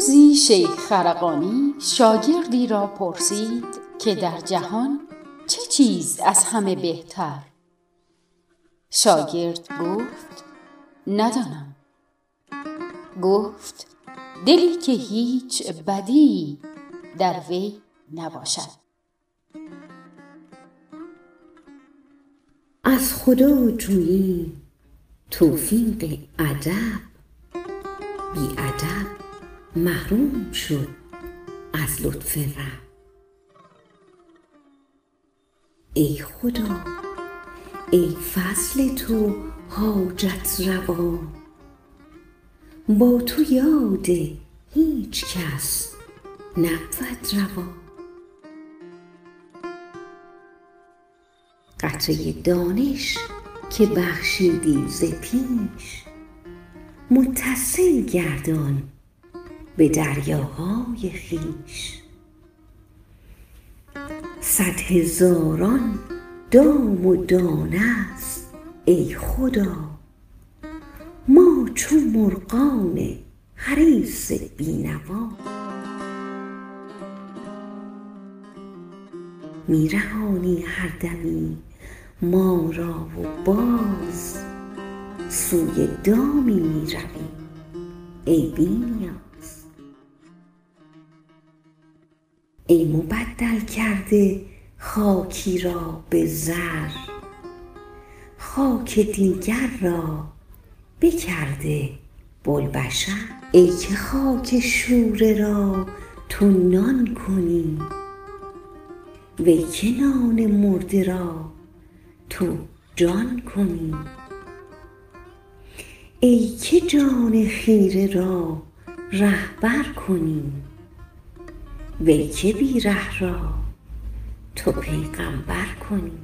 روزی شیخ خرقانی شاگردی را پرسید که در جهان چه چیز از همه بهتر؟ شاگرد گفت ندانم. گفت دلی که هیچ بدی در وی نباشد. از خدا جویی توفیق ادب. بی ادب. محروم شد از لطف رب. ای خدا ای فضل تو حاجت روا. با تو یاد هیچ کس نبود روا. قطره دانش که بخشیدی ز پیش متصل گردان به دریاهای خویش صد هزاران دام و دانه ست ای خدا. ما چو مرغان حریص بینوا. می رهانی هر دمی ما را و باز سوی دامی می روی ای بی ای مبدل کرده خاکی را به زر. خاک دیگر را بکرده بوالبشر ای که خاک شوره را تو نان کنی وی که نان مرده را تو جان کنی. ای که جان خیره را رهبر کنی. وی که بی ره را تو پیغامبر کنی؟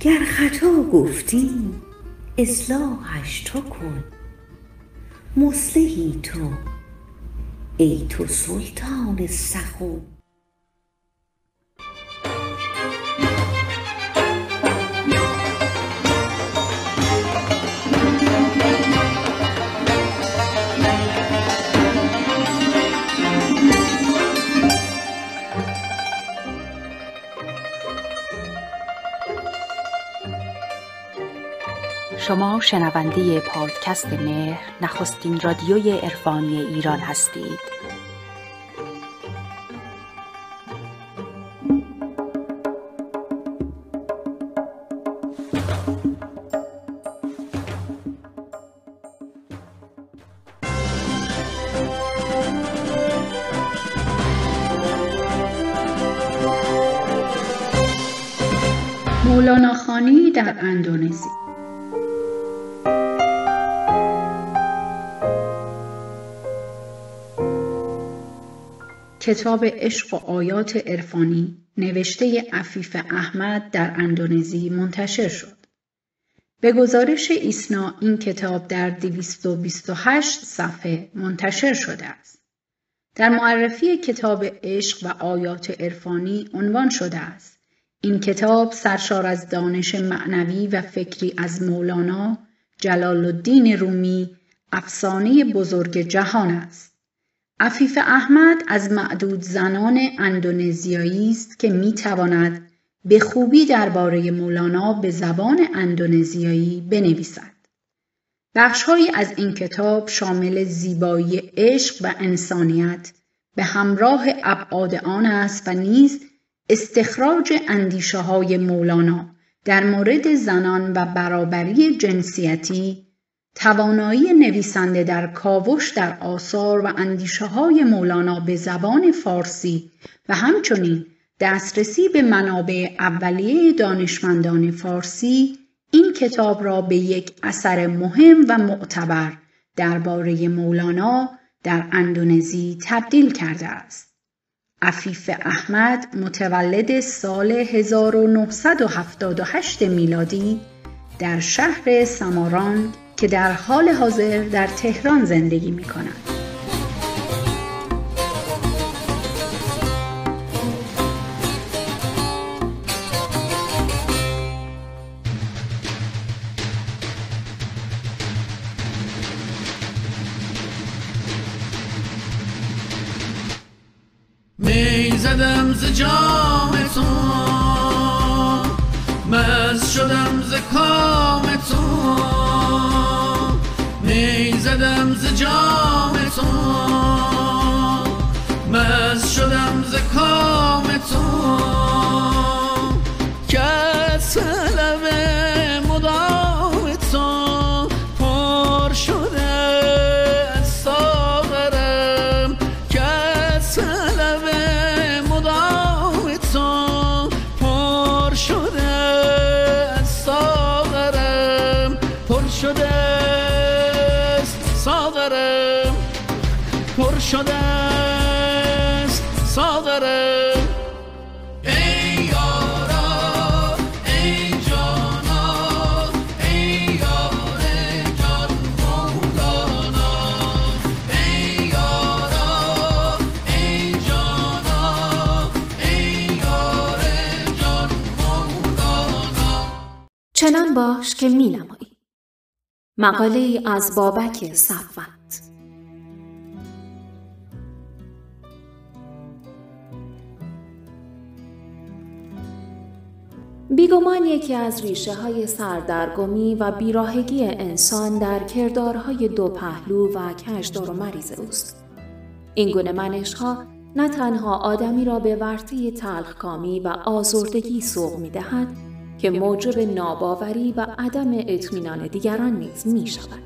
گر خطا گفتی اصلاحش تو کن مصلحی تو ای تو سلطان سخن. شنونده پادکست مهر نخستین رادیوی عرفانی ایران هستید. کتاب عشق و آیات عرفانی نوشته عفیف احمد در اندونزی منتشر شد. به گزارش ایسنا این کتاب در 228 صفحه منتشر شده است. در معرفی کتاب عشق و آیات عرفانی عنوان شده است. این کتاب سرشار از دانش معنوی و فکری از مولانا جلال الدین رومی افسانه بزرگ جهان است. عفیف احمد از معدود زنان اندونزیایی است که می تواند به خوبی درباره مولانا به زبان اندونزیایی بنویسد. بخشهایی از این کتاب شامل زیبایی عشق و انسانیت به همراه ابعاد آن است و نیز استخراج اندیشه های مولانا در مورد زنان و برابری جنسیتی توانایی نویسنده در کاوش در آثار و اندیشه های مولانا به زبان فارسی و همچنین دسترسی به منابع اولیه دانشمندان فارسی این کتاب را به یک اثر مهم و معتبر درباره مولانا در اندونزی تبدیل کرده است. عفیف احمد متولد سال 1978 میلادی در شهر سماراند که در حال حاضر در تهران زندگی می کنند. می زدم ز جام تو مز شدم ز کام ز جام تو. مز شدم ز کام تو. که می نمایی مقاله از بابک صفوت بیگمان یکی از ریشه های سردرگمی و بیراهگی انسان در کردارهای دو پهلو و کشدار و مریض اوست. این گونه منش ها نه تنها آدمی را به ورطه تلخکامی و آزردگی سوق می دهد که موجب ناباوری و عدم اطمینان دیگران نیز می شود.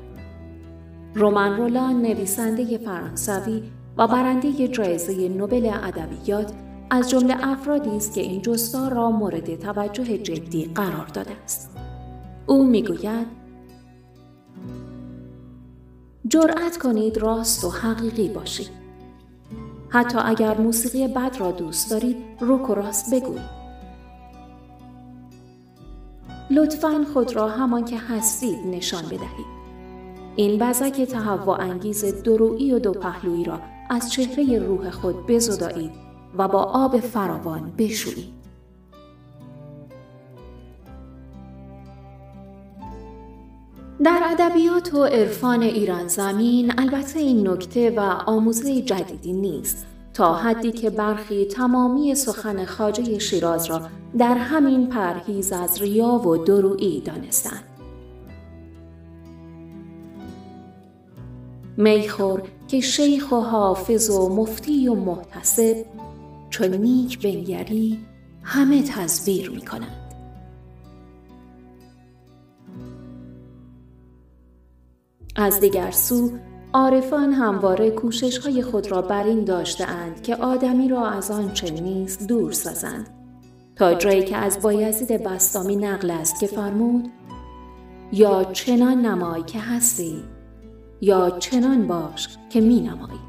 رومن رولان نویسنده فرانسوی و برنده جایزه نوبل ادبیات از جمله افرادی است که این جستار را مورد توجه جدی قرار داده است. او می‌گوید جرأت کنید راست و حقیقی باشید. حتی اگر موسیقی بد را دوست دارید روک و راست بگویید. لطفا خود را همان که هستید نشان بدهید. این بزک تهوع انگیز درویی و دو پهلویی را از چهره روح خود بزدایید و با آب فراوان بشویید. در ادبیات و عرفان ایران زمین البته این نکته و آموزه جدیدی نیست تا حدی که برخی تمامی سخن خاجه شیراز را در همین پرهیز از ریا و درویی دانستند. میخور که شیخ و حافظ و مفتی و محتسب چون نیک بنگری همه تصویر می کنند. از دیگر سو عارفان همواره کوشش های خود را بر این داشته اند که آدمی را از آنچه نیست دور سازند تا جایی که از بایزید بستامی نقل است که فرمود یا چنان نمای که هستی یا چنان باش که می نمایی.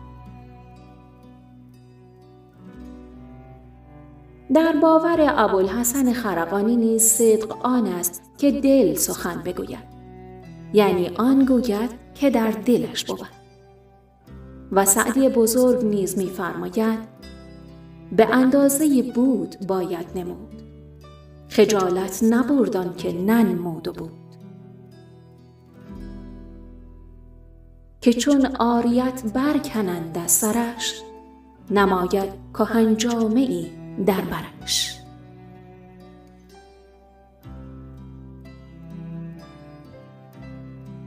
در باور ابوالحسن خرقانی نیز صدق آن است که دل سخن بگوید یعنی آن گوید که در دلش بود. و سعدی بزرگ نیز میفرماید به اندازه بود باید نمود. خجالت نبردان که ننمود و بود. که چون آریت برکنند از سرش نماید کهن جامعی در برش.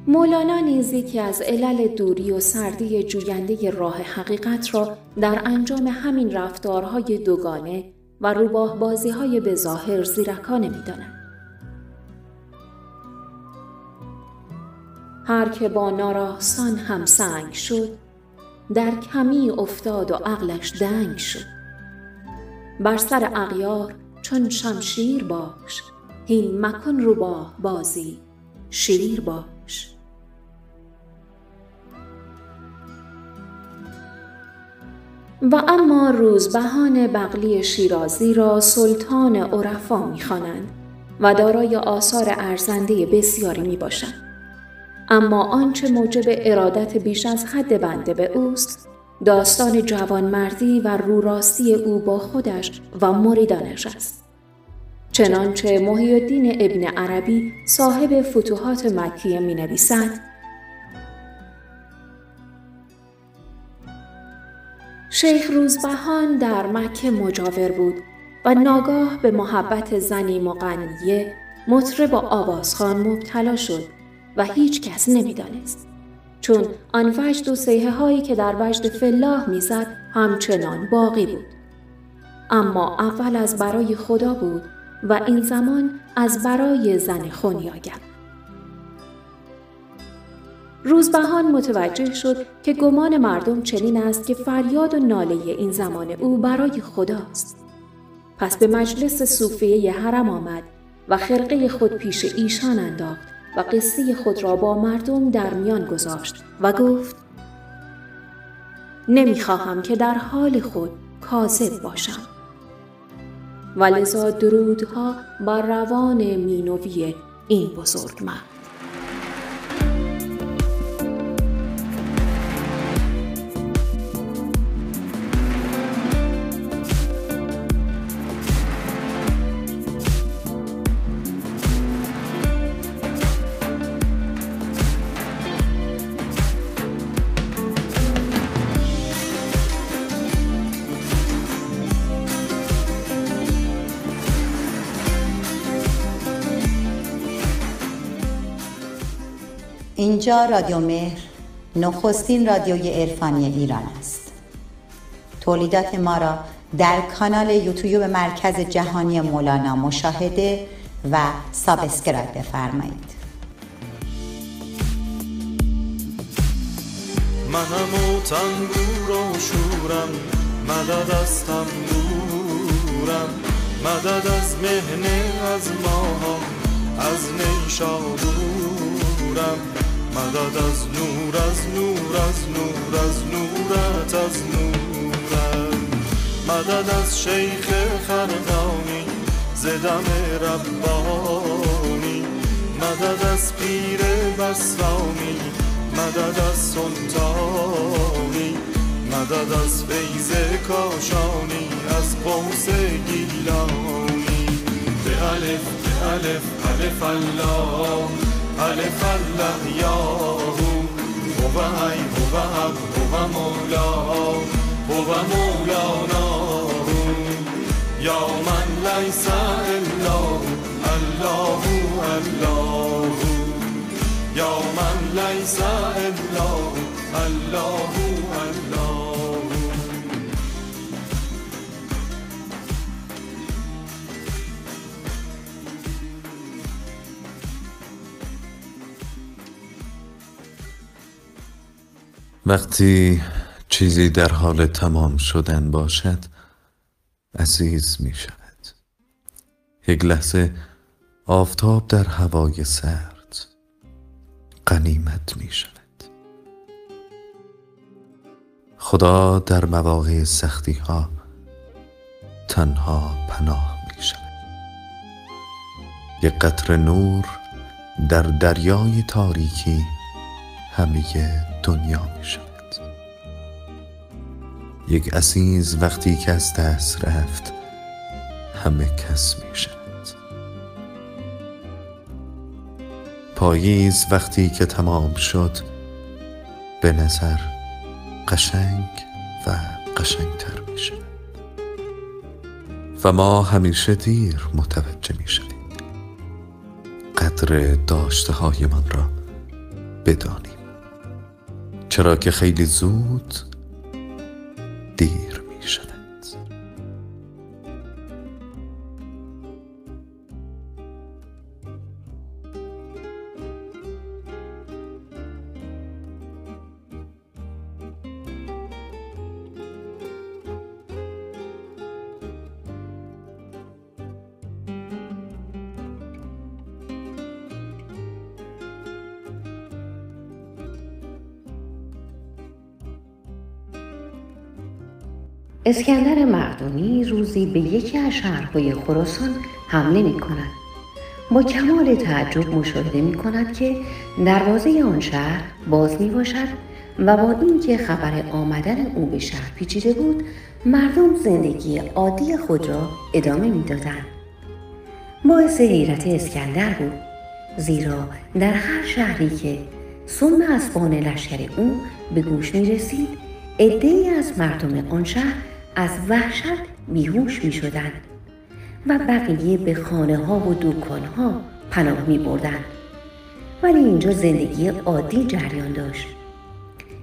مولانا نیز یکی از علل دوری و سردی جوینده راه حقیقت را در انجام همین رفتارهای دوگانه و روباه بازی های به ظاهر زیرکانه می داند. هر که با ناراستان هم سنگ شد در کمی افتاد و عقلش دنگ شد بر سر اغیار چون شمشیر باش هین مکن روباه بازی شیر باش و اما روزبهان بغلی شیرازی را سلطان عرفا می‌خوانند و دارای آثار ارزنده بسیاری می باشند. اما آنچه موجب ارادت بیش از حد بنده به اوست داستان جوانمردی و روراستی او با خودش و مریدانش است. چنانچه محی الدین ابن عربی صاحب فتوحات مکیه می نویسد شیخ روزبهان در مکه مجاور بود و ناگاه به محبت زنی مغنیه مطرب و آوازخان مبتلا شد و هیچ کس نمی‌دانست. چون آن وجد و سیه هایی که در وجد فلاح می‌زد همچنان باقی بود. اما اول از برای خدا بود و این زمان از برای زن خونیاگر. روزبهان متوجه شد که گمان مردم چنین است که فریاد و ناله این زمان او برای خداست. پس به مجلس صوفیه حرم آمد و خرقه خود پیش ایشان انداخت و قصه خود را با مردم در میان گذاشت و گفت نمی‌خواهم که در حال خود کاذب باشم و درودها بر روان مینوی این بزرگ مرد اینجا رادیو مهر نخستین رادیوی عرفانی ایران است. تولیدات ما را در کانال یوتیوب مرکز جهانی مولانا مشاهده و subscribe بفرمایید. منم و تنبور و شورم مدد از تنبورم مدد از مهنه از ماها از نیشابورم. مدد از نور از نور از نور از نورت از نورم. مدد از شیخ خرقانی زدم ربانی. مدد از پیر بسرامی مدد از سلطانی. مدد از فیض کاشانی از قوس گیلانی. به الف به الف الف الله. الف الله یاهو هو ای هو حق هو مولا هو مولانا یا من لیس الا الله الله یا من لیس الا الله وقتی چیزی در حال تمام شدن باشد عزیز می شود. یک لحظه آفتاب در هوای سرد قنیمت می شود. خدا در مواقع سختی ها تنها پناه می شود. یک قطر نور در دریای تاریکی همه دنیا می شود. یک عزیز وقتی که از دست رفت همه کس می شود. پاییز وقتی که تمام شد به نظر قشنگ و قشنگتر می شود. و ما همیشه دیر متوجه می شدیم قدر داشته های من را بدانیم. چرا که خیلی زود دیر می شود اسکندر مقدونی روزی به یکی از شهرهای خراسان حمله می کند. با کمال تعجب مشاهده می کند که دروازه آن شهر باز می باشد و با اینکه خبر آمدن او به شهر پیچیده بود مردم زندگی عادی خود را ادامه می‌دادند باعث حیرت اسکندر بود زیرا در هر شهری که سم اسبان لشکر او به گوش می رسید ای از مردم آن شهر از وحشت بیهوش می شدند و بقیه به خانه ها و دکان ها پناه می بردند. ولی اینجا زندگی عادی جریان داشت.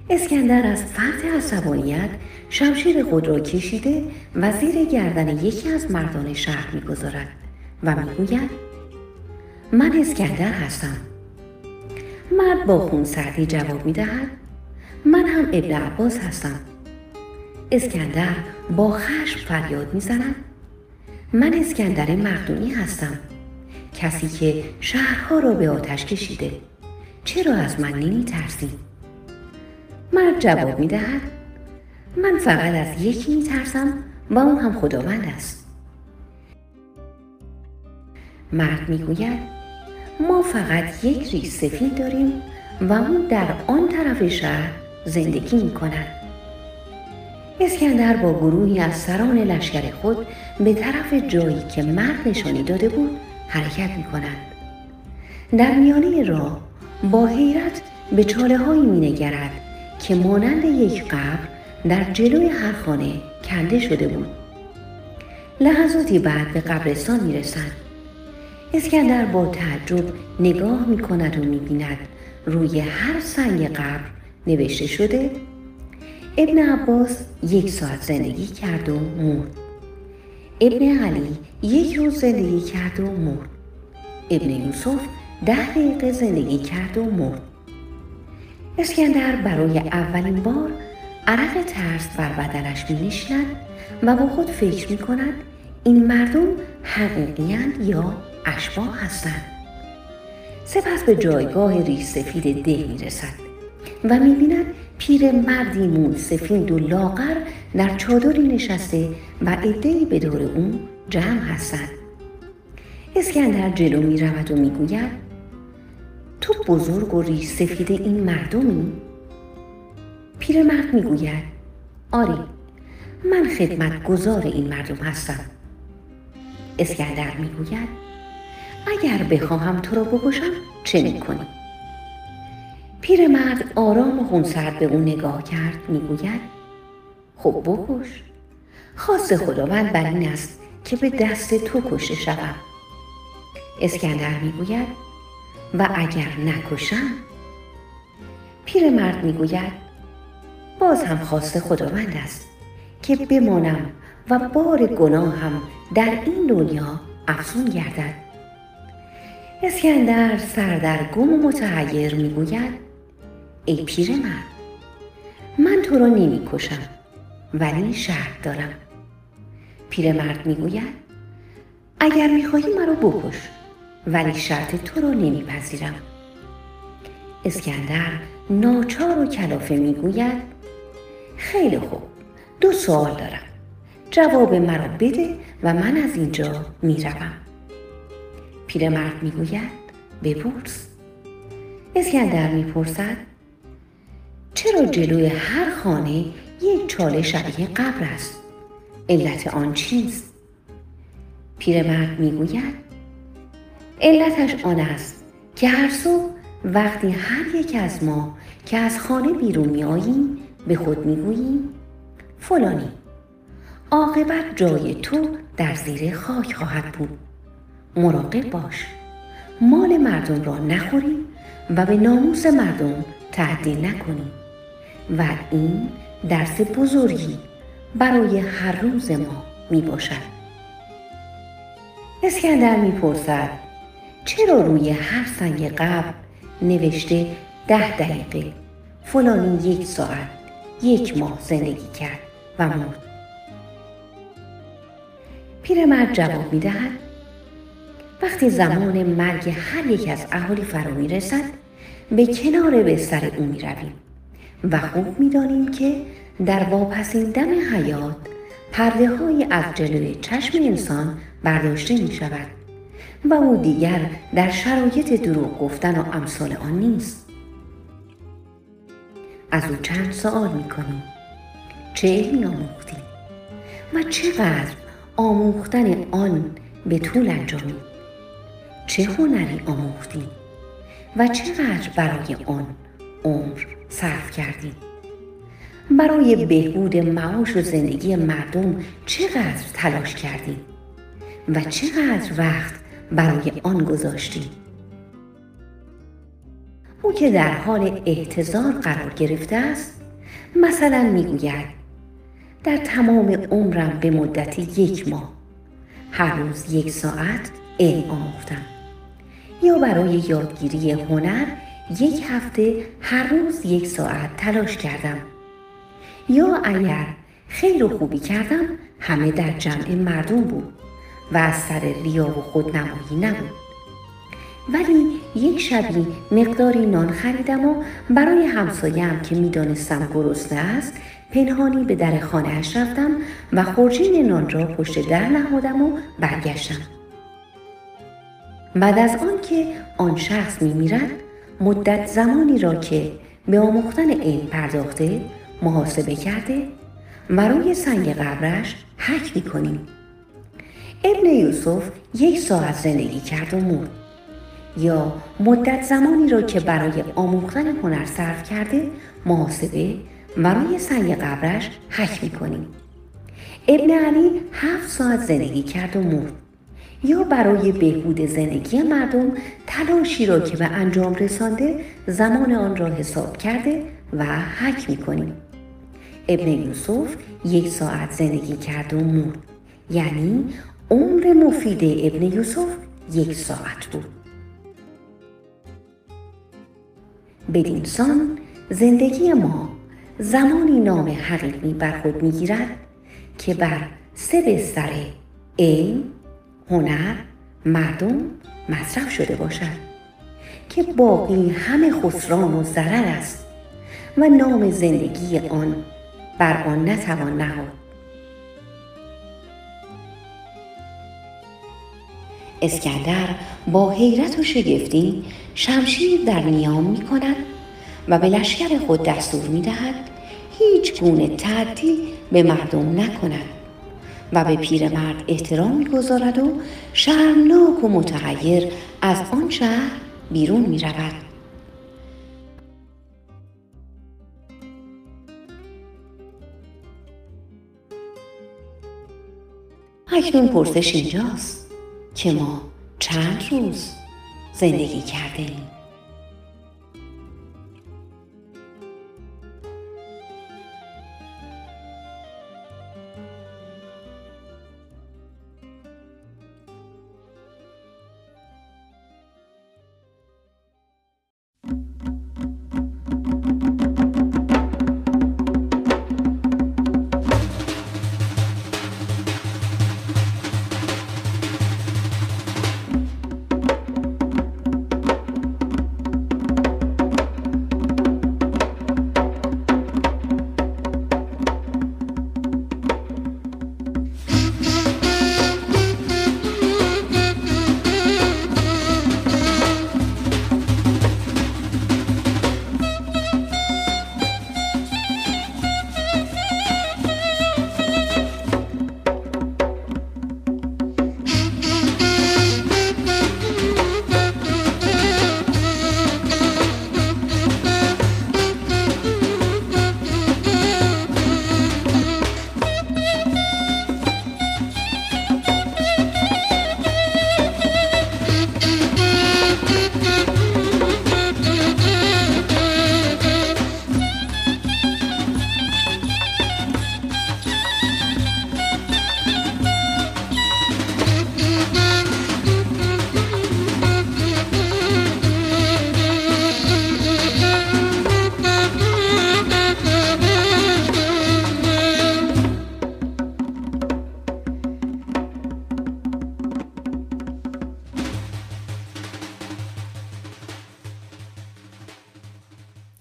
اسکندر از فرط عصبانیت شمشیر خود را کشیده و زیر گردن یکی از مردان شهر می‌گذارد و می‌گوید من اسکندر هستم مرد با خون سردی جواب می‌دهد من هم ابن عباس هستم اسکندر با خشم فریاد می‌زند من اسکندر مقدونی هستم کسی که شهرها را به آتش کشیده. چرا از من نمی ترسی؟ مرد جواب می دهد من فقط از یکی می ترسم و اون هم خداوند است. مرد می گوید ما فقط یک ریش سفید داریم و اون در آن طرف شهر زندگی می کند اسکندر با گروهی از سران لشکر خود به طرف جایی که مرد نشانی داده بود حرکت می کند. در میانه راه با حیرت به چاله هایی می نگرد که مانند یک قبر در جلوی هر خانه کنده شده بود. لحظاتی بعد به قبرستان می رسند. اسکندر با تعجب نگاه می کند و می بیند روی هر سنگ قبر نوشته شده ابن عباس یک ساعت زندگی کرد و مرد. ابن علی یک روز زندگی کرد و مرد. ابن یوسف ده دقیقه زندگی کرد و مرد. اسکندر برای اولین بار عرق ترس بر بدنش می و با خود فکر می کند این مردم حقیقی یا اشباه هستند. سپس به جایگاه ریش سفید ده می رسد و می بیند پیر مردی مون سفید و لاغر در چادری نشسته و عدهای به دور اون جمع هستند. اسکندر جلو می رود و می گوید تو بزرگ و ریش سفید این مردمی؟ پیرمرد می گوید آری من خدمت گذار این مردم هستم. اسکندر می گوید اگر بخواهم تو را بکشم چه می کنی؟ پیرمرد آرام و خونسرد به او نگاه کرد می‌گوید خب بکش. خواست خداوند بر این است که به دست تو کشته شوم. اسکندر می‌گوید و اگر نکشم؟ پیرمرد می‌گوید باز هم خواست خداوند است که بمانم و بار گناهم در این دنیا افزون گردد. اسکندر سردرگم و متحیر می‌گوید ای پیرمرد من تو را نمی کشم ولی شرط دارم. پیرمرد می‌گوید اگر می‌خواهی مرا بکش ولی شرط تو را نمیپذیرم. اسکندر ناچار و کلافه می‌گوید خیلی خوب دو سوال دارم. جواب مرا بده و من از اینجا می‌روم. پیرمرد می‌گوید بپرس. اسکندر می‌پرسد چرا جلوی هر خانه یک چاله شبیه قبر است؟ علت آن چیست؟ پیرمرد می‌گوید علتش آن است که هر صبح وقتی هر یک از ما که از خانه بیرون میآییم به خود می‌گوییم فلانی عاقبت جای تو در زیر خاک خواهد بود. مراقب باش مال مردم را نخوریم و به ناموس مردم تهدید نکنیم و این درس بزرگی برای هر روز ما می باشد. اسکندر می پرسد چرا روی هر سنگ قبل نوشته ده دقیقه فلانی یک ساعت یک ماه زندگی کرد و مرد پیرمرد جواب می دهد وقتی زمان مرگ هر یک از اهالی فرا می رسد به کنار بستر او می رویم و خوب می‌دانیم که در واپسین دم حیات پرده های از جلوی چشم انسان برداشته می شود و او دیگر در شرایط دروغ گفتن و امثال آن نیست. از او چند سوال می کنیم چه علمی آموختی و چقدر آموختن آن به طول انجامید؟ چه هنری آموختی و چقدر برای آن عمر؟ صرف کردیم برای بهبود معاش و زندگی مردم چقدر تلاش کردیم و چقدر وقت برای آن گذاشتیم او که در حال احتضار قرار گرفته است مثلا می‌گوید در تمام عمرم به مدت یک ماه هر روز یک ساعت علم آموختم. یا برای یادگیری هنر یک هفته هر روز یک ساعت تلاش کردم. یا اگر خیر و خوبی کردم همه در جمع مردم بود و از سر ریا و خودنمایی نبود. ولی یک شبی مقداری نان خریدم و برای همسایم که می‌دانستم گرسنه است پنهانی به در خانهاش رفتم و خورجین نان را پشت در نهادم و برگشتم. بعد از آنکه آن شخص میمیرد مدت زمانی را که به آموختن علم پرداخته محاسبه کرده برای سنگ قبرش حک می‌کنیم. ابن یوسف یک ساعت زندگی کرد و مرد. یا مدت زمانی را که برای آموختن هنر صرف کرده محاسبه برای سنگ قبرش حک می‌کنیم. ابن علی هفت ساعت زندگی کرد و مرد. یا برای بهبود زندگی مردم تلاشی را که به انجام رسانده زمان آن را حساب کرده و حک می‌کنیم. ابن یوسف یک ساعت زندگی کرد و مرد. یعنی عمر مفید ابن یوسف یک ساعت بود. بدینسان زندگی ما زمانی نام حقیقی بر خود می‌گیرد که بر سه بستر علم هنر مردم مصرف شده باشد که باقی همه خسران و ضرر است و نام زندگی آن بر آن نتوان نهاد. اسکندر با حیرت و شگفتی شمشیر در نیام می کند و به لشکر خود دستور می دهد هیچ گونه تعدی به مردم نکند. و به پیرمرد احترام می‌گذارد و شرمناک و متغیر از آن شهر بیرون می رود. اکنون پرسش اینجاست که ما چند روز زندگی کرده ایم.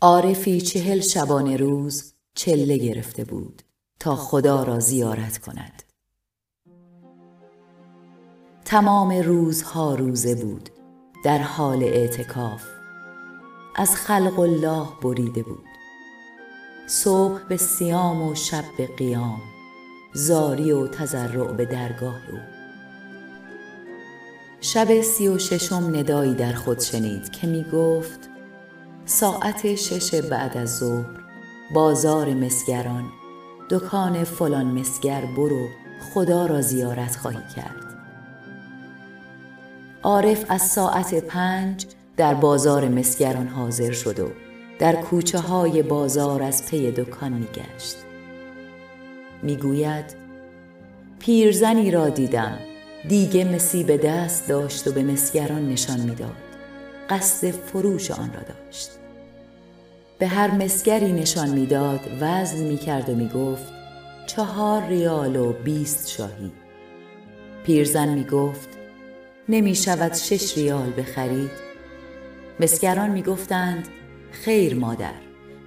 عارفی چهل شبانه روز چله گرفته بود تا خدا را زیارت کند. تمام روزها روزه بود در حال اعتکاف. از خلق الله بریده بود. صبح به سیام و شب به قیام زاری و تضرع به درگاه او شب سی و ششم ندایی در خود شنید که می گفت ساعت شش بعد از ظهر. بازار مسگران. دکان فلان مسگر برو خدا را زیارت خواهی کرد. عارف از ساعت پنج در بازار مسگران حاضر شد و در کوچه های بازار از پی دکان میگشت. می‌گوید پیرزنی را دیدم. دیگه مسی به دست داشت و به مسگران نشان می‌داد. قصد فروش آن را داشت. به هر مسگری نشان می‌داد وزن می‌کرد و می‌گفت چهار ریال و بیست شاهی پیرزن می‌گفت نمی شود شش ریال بخرید. مسگران می‌گفتند خیر مادر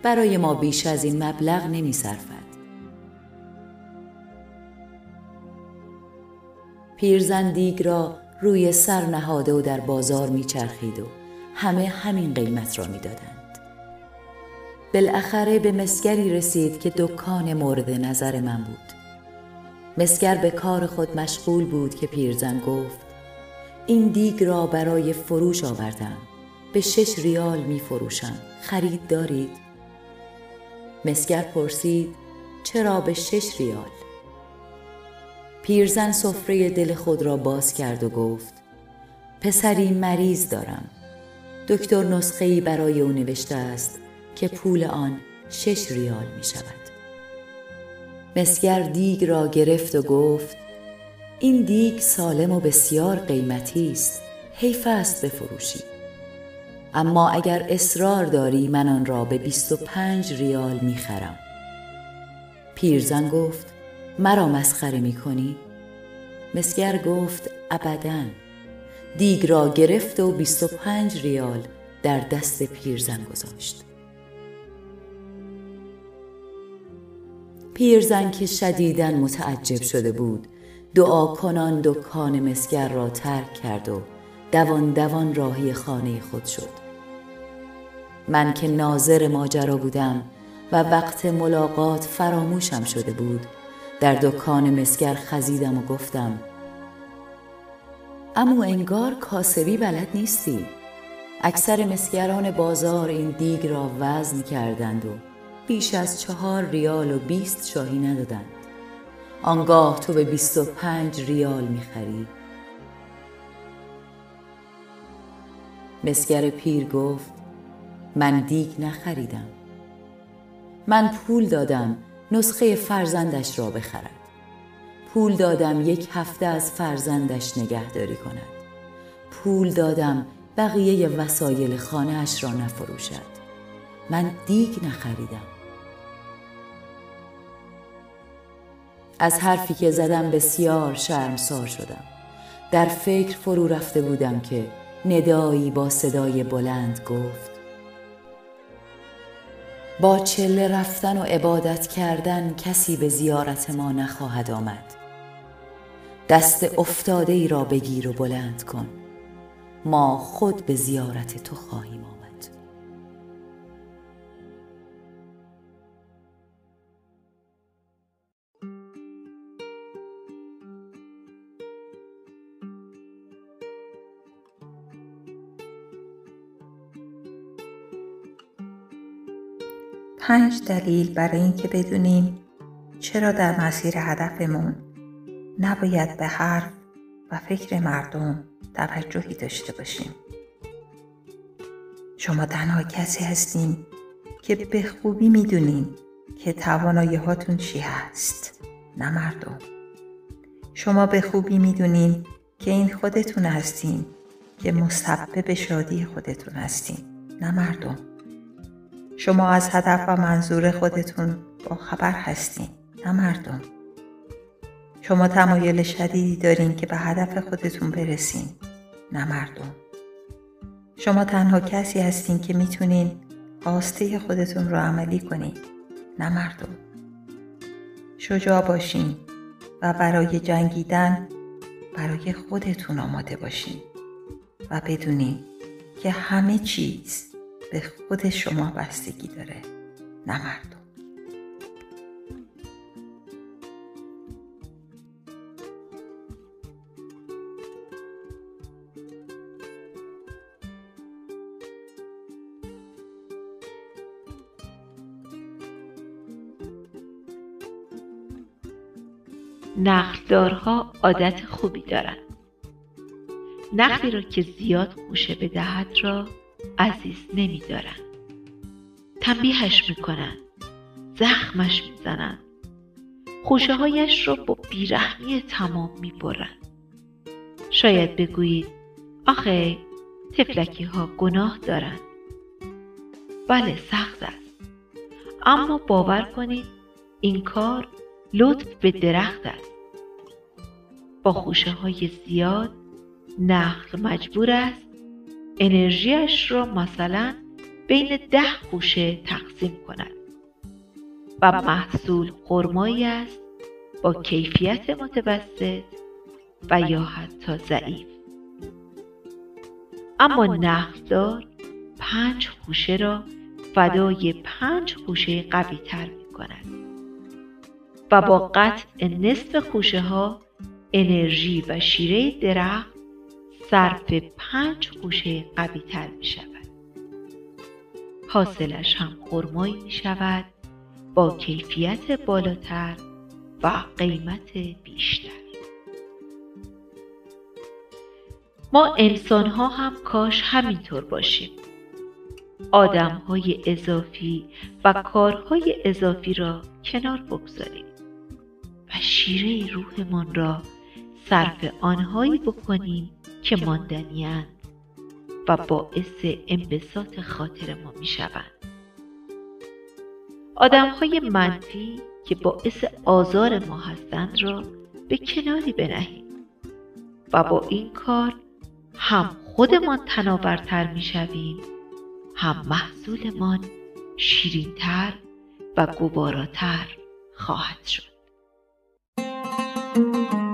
برای ما بیش از این مبلغ نمی صرفد. پیرزن دیگ را روی سر نهاده و در بازار میچرخید و همه همین قیمت را می‌دادند. بالاخره به مسگری رسید که دکان مورد نظر من بود. مسگر به کار خود مشغول بود که پیرزن گفت این دیگ را برای فروش آوردم. به شش ریال می فروشم. خرید دارید؟ مسگر پرسید چرا به شش ریال؟ پیرزن سفره دل خود را باز کرد و گفت پسری مریض دارم دکتر نسخه ای برای او نوشته است که پول آن شش ریال می شود مسگر دیگ را گرفت و گفت این دیگ سالم و بسیار قیمتی است حیف است بفروشی. اما اگر اصرار داری من آن را به بیست و پنج ریال می خرم پیرزن گفت مرا مسخره می کنی؟ مسگر گفت ابدا. دیگ را گرفت و بیست و پنج ریال در دست پیرزن گذاشت. پیرزن که شدیدن متعجب شده بود دعا کنان دکان مسگر را ترک کرد و دوان دوان راهی خانه خود شد. من که ناظر ماجرا بودم و وقت ملاقات فراموشم شده بود در دکان مسگر خزیدم و گفتم اما انگار کاسبی بلد نیستی. اکثر مسگران بازار این دیگ را وزن کردند و بیش از چهار ریال و بیست شاهی ندادند. آنگاه تو به بیست و پنج ریال می‌خری. مسگر پیر گفت من دیگ نخریدم. من پول دادم نسخه فرزندش را بخرد پول دادم یک هفته از فرزندش نگهداری کند. پول دادم بقیه وسایل خانه اش را نفروشد. من دیگ نخریدم. از حرفی که زدم بسیار شرمسار شدم. در فکر فرو رفته بودم که ندایی با صدای بلند گفت با چله رفتن و عبادت کردن کسی به زیارت ما نخواهد آمد. دست افتاده ای را بگیر و بلند کن. ما خود به زیارت تو خواهیم آمد. پنج دلیل برای اینکه بدونیم چرا در مسیر هدفمون نباید به حرف و فکر مردم توجهی داشته باشیم. شما تنها کسی هستین که به خوبی می‌دونین که توانایی هاتون چی هست نه مردم. شما به خوبی می‌دونین که این خودتون هستین که مسبب شادی خودتون هستین نه مردم. شما از هدف و منظور خودتون با خبر هستین نه مردم. شما تمایل شدیدی دارین که به هدف خودتون برسین نه مردم. شما تنها کسی هستین که می‌تونین خواسته خودتون رو عملی کنین نه مردم. شجاع باشین و برای جنگیدن برای خودتون آماده باشین و بدونین که همه چیز به خود شما بستگی داره نه مردم. نخلدارها عادت خوبی دارند نخلی را که زیاد خوشه بدهد را عزیز نمیدارند تنبیهش می‌کنند زخمش می‌زنند خوشه هایش را با بیرحمی تمام می‌برند شاید بگویید آخه تفلکی ها گناه دارند بله سخت است. اما باور کنید این کار لطف به درخت است. با خوشه های زیاد نخل مجبور است. انرژیش را مثلا بین ده خوشه تقسیم کند. و محصول خرمایی است با کیفیت متوسط و یا حتی ضعیف. اما نخلدار پنج خوشه را فدای پنج خوشه قوی تر می کند و با قطع نصف خوشه ها انرژی و شیره درخت صرف پنج خوشه قوی تر می شود. حاصلش هم خرمایی می شود با کیفیت بالاتر و قیمت بیشتر. ما انسان ها هم کاش همینطور باشیم. آدم های اضافی و کارهای اضافی را کنار بگذاریم و شیره روحمان را صرف آنهایی بکنیم که ماندنیاند و باعث انبساط خاطر ما می شوند. منفی که باعث آزار ما هستند را به کناری بنهیم و با این کار هم خودمان تناورتر می شویم هم محصولمان شیرینتر و گواراتر خواهد شد. thank you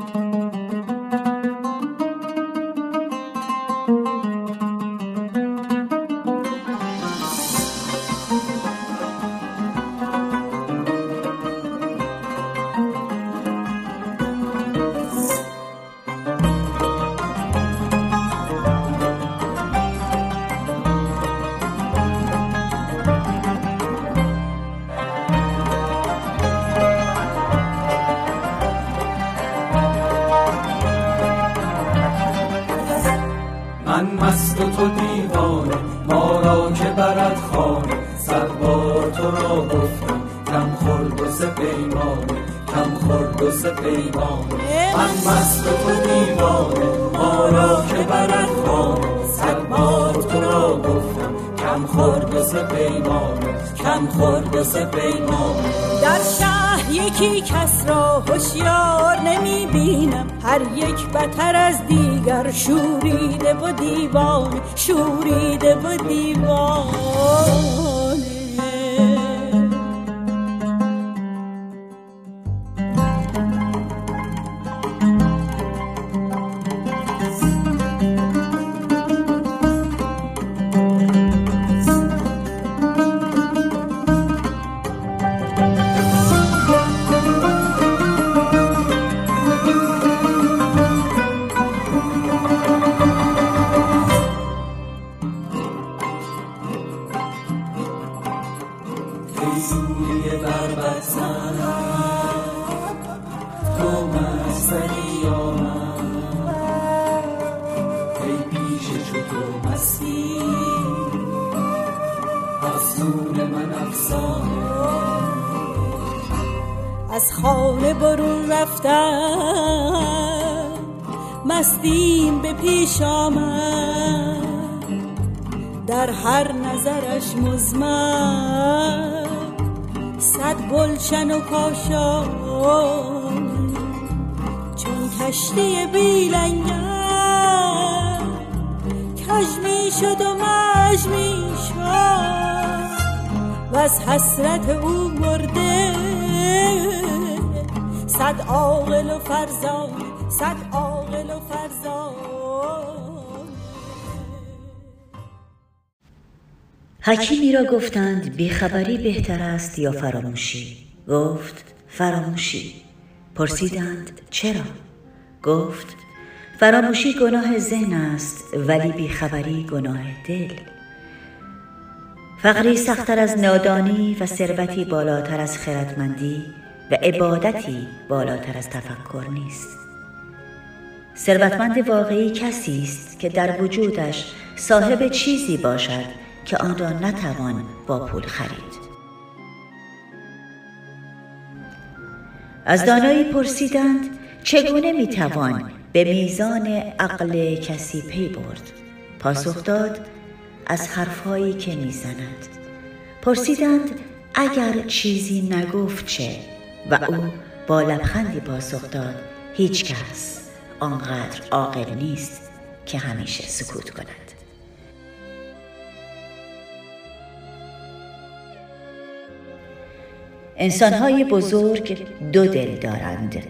در شهر یکی کس را هوشیار نمی بینم هر یک بتر از دیگر شوریده و دیوان شوریده و دیوان. مزمن صد گلشن و کاشان. چون کشتی بیلنگر کج می شد و مج می شد و از حسرت او مرده صد عاقل و فرزان حکیمی را گفتند بیخبری بهتر است یا فراموشی؟ گفت فراموشی. پرسیدند چرا؟ گفت فراموشی گناه ذهن است ولی بیخبری گناه دل. فقری سختتر از نادانی و ثروتی بالاتر از خردمندی و عبادتی بالاتر از تفکر نیست. ثروتمند واقعی کسی است که در وجودش صاحب چیزی باشد که آن را نتوان با پول خرید. از دانایی پرسیدند چگونه می‌توان به میزان عقل کسی پی برد؟ پاسخ داد از حرفهایی که می‌زند. پرسیدند اگر چیزی نگفت چه؟ و او با لبخندی پاسخ داد هیچ کس آنقدر عاقل نیست که همیشه سکوت کند. انسانهای بزرگ دو دل دارند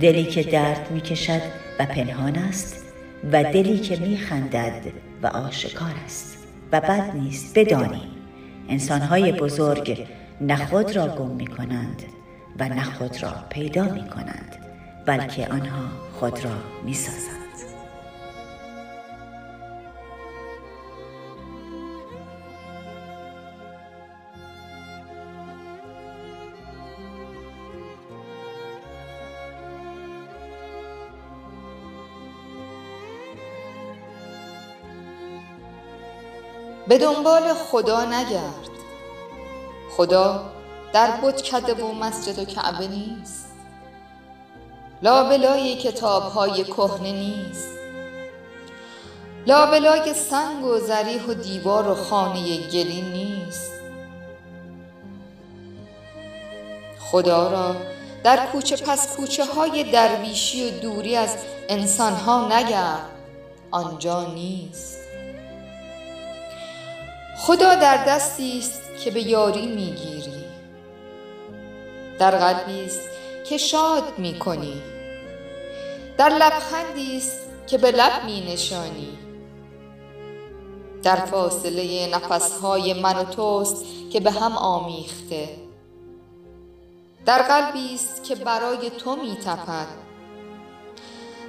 دلی که درد می کشد و پنهان است و دلی که می خندد و آشکار است و بد نیست بدانیم انسانهای بزرگ نه خود را گم می کنند و نه خود را پیدا می کنند بلکه آنها خود را می سازند. به دنبال خدا نگرد. خدا در کده و مسجد و کعبه نیست. لابلای کتاب های کهنه نیست. لابلای سنگ و زریح و دیوار و خانه گلی نیست. خدا را در کوچه پس کوچه های درویشی و دوری از انسان ها نگرد. آنجا نیست. خدا در دستی است که به یاری می‌گیری. در قلبی است که شاد می‌کنی. در لبخندی است که به لب می نشانی در فاصله نفسهای من و توست که به هم آمیخته. در قلبی است که برای تو می تپد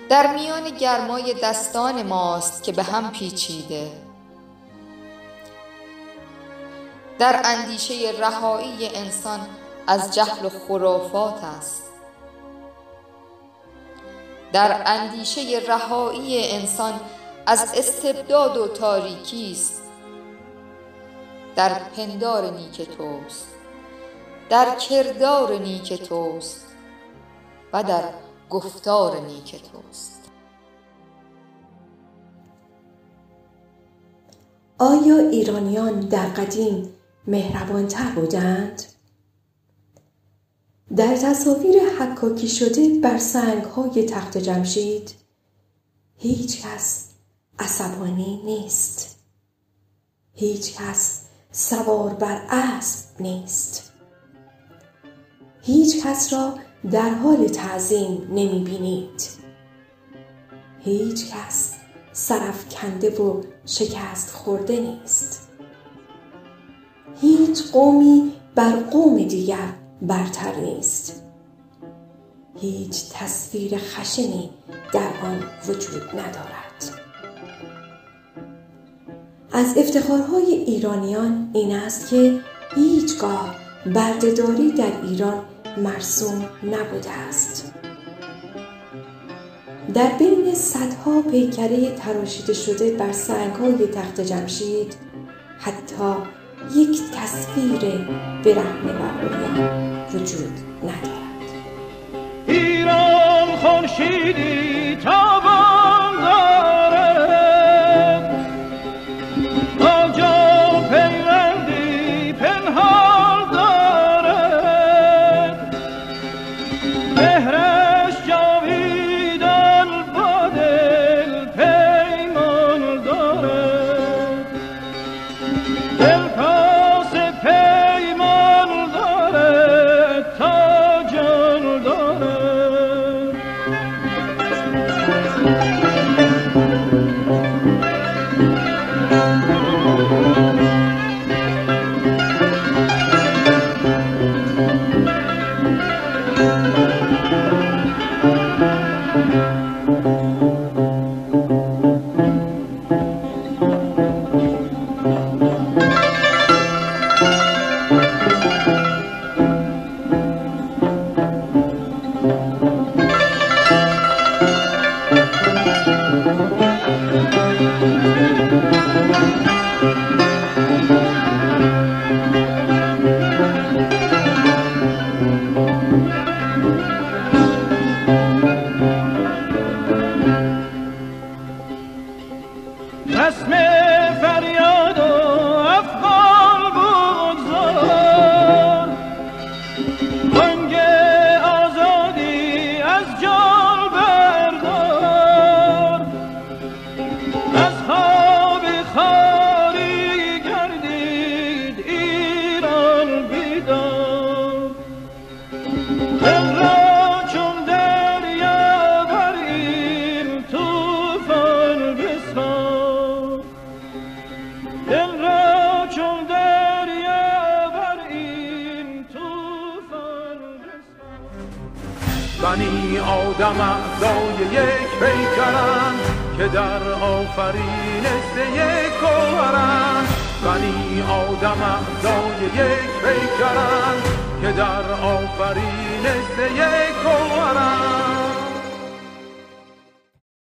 در میان گرمای دستان ماست که به هم پیچیده. در اندیشه رهایی انسان از جهل و خرافات است. در اندیشه رهایی انسان از استبداد و تاریکی است. در پندار نیک توست در کردار نیک توست و در گفتار نیک توست. آیا ایرانیان در قدیم مهربانتر بودند؟ در تصاویر حکاکی شده بر سنگ های تخت جمشید هیچ کس عصبانی نیست. هیچ کس سوار بر اسب نیست. هیچ کس را در حال تعظیم نمی بینید هیچ کس سرف کنده و شکست خورده نیست. هیچ قومی بر قوم دیگر برتر نیست. هیچ تصویر خشنی در آن وجود ندارد. از افتخارهای ایرانیان این است که هیچگاه بردهداری در ایران مرسوم نبوده است. در بین صدها پیکره تراشیده شده بر سنگهای تخت جمشید حتی یک تصویر برهنه و وجود ندارد. ایران خورشیدی تابان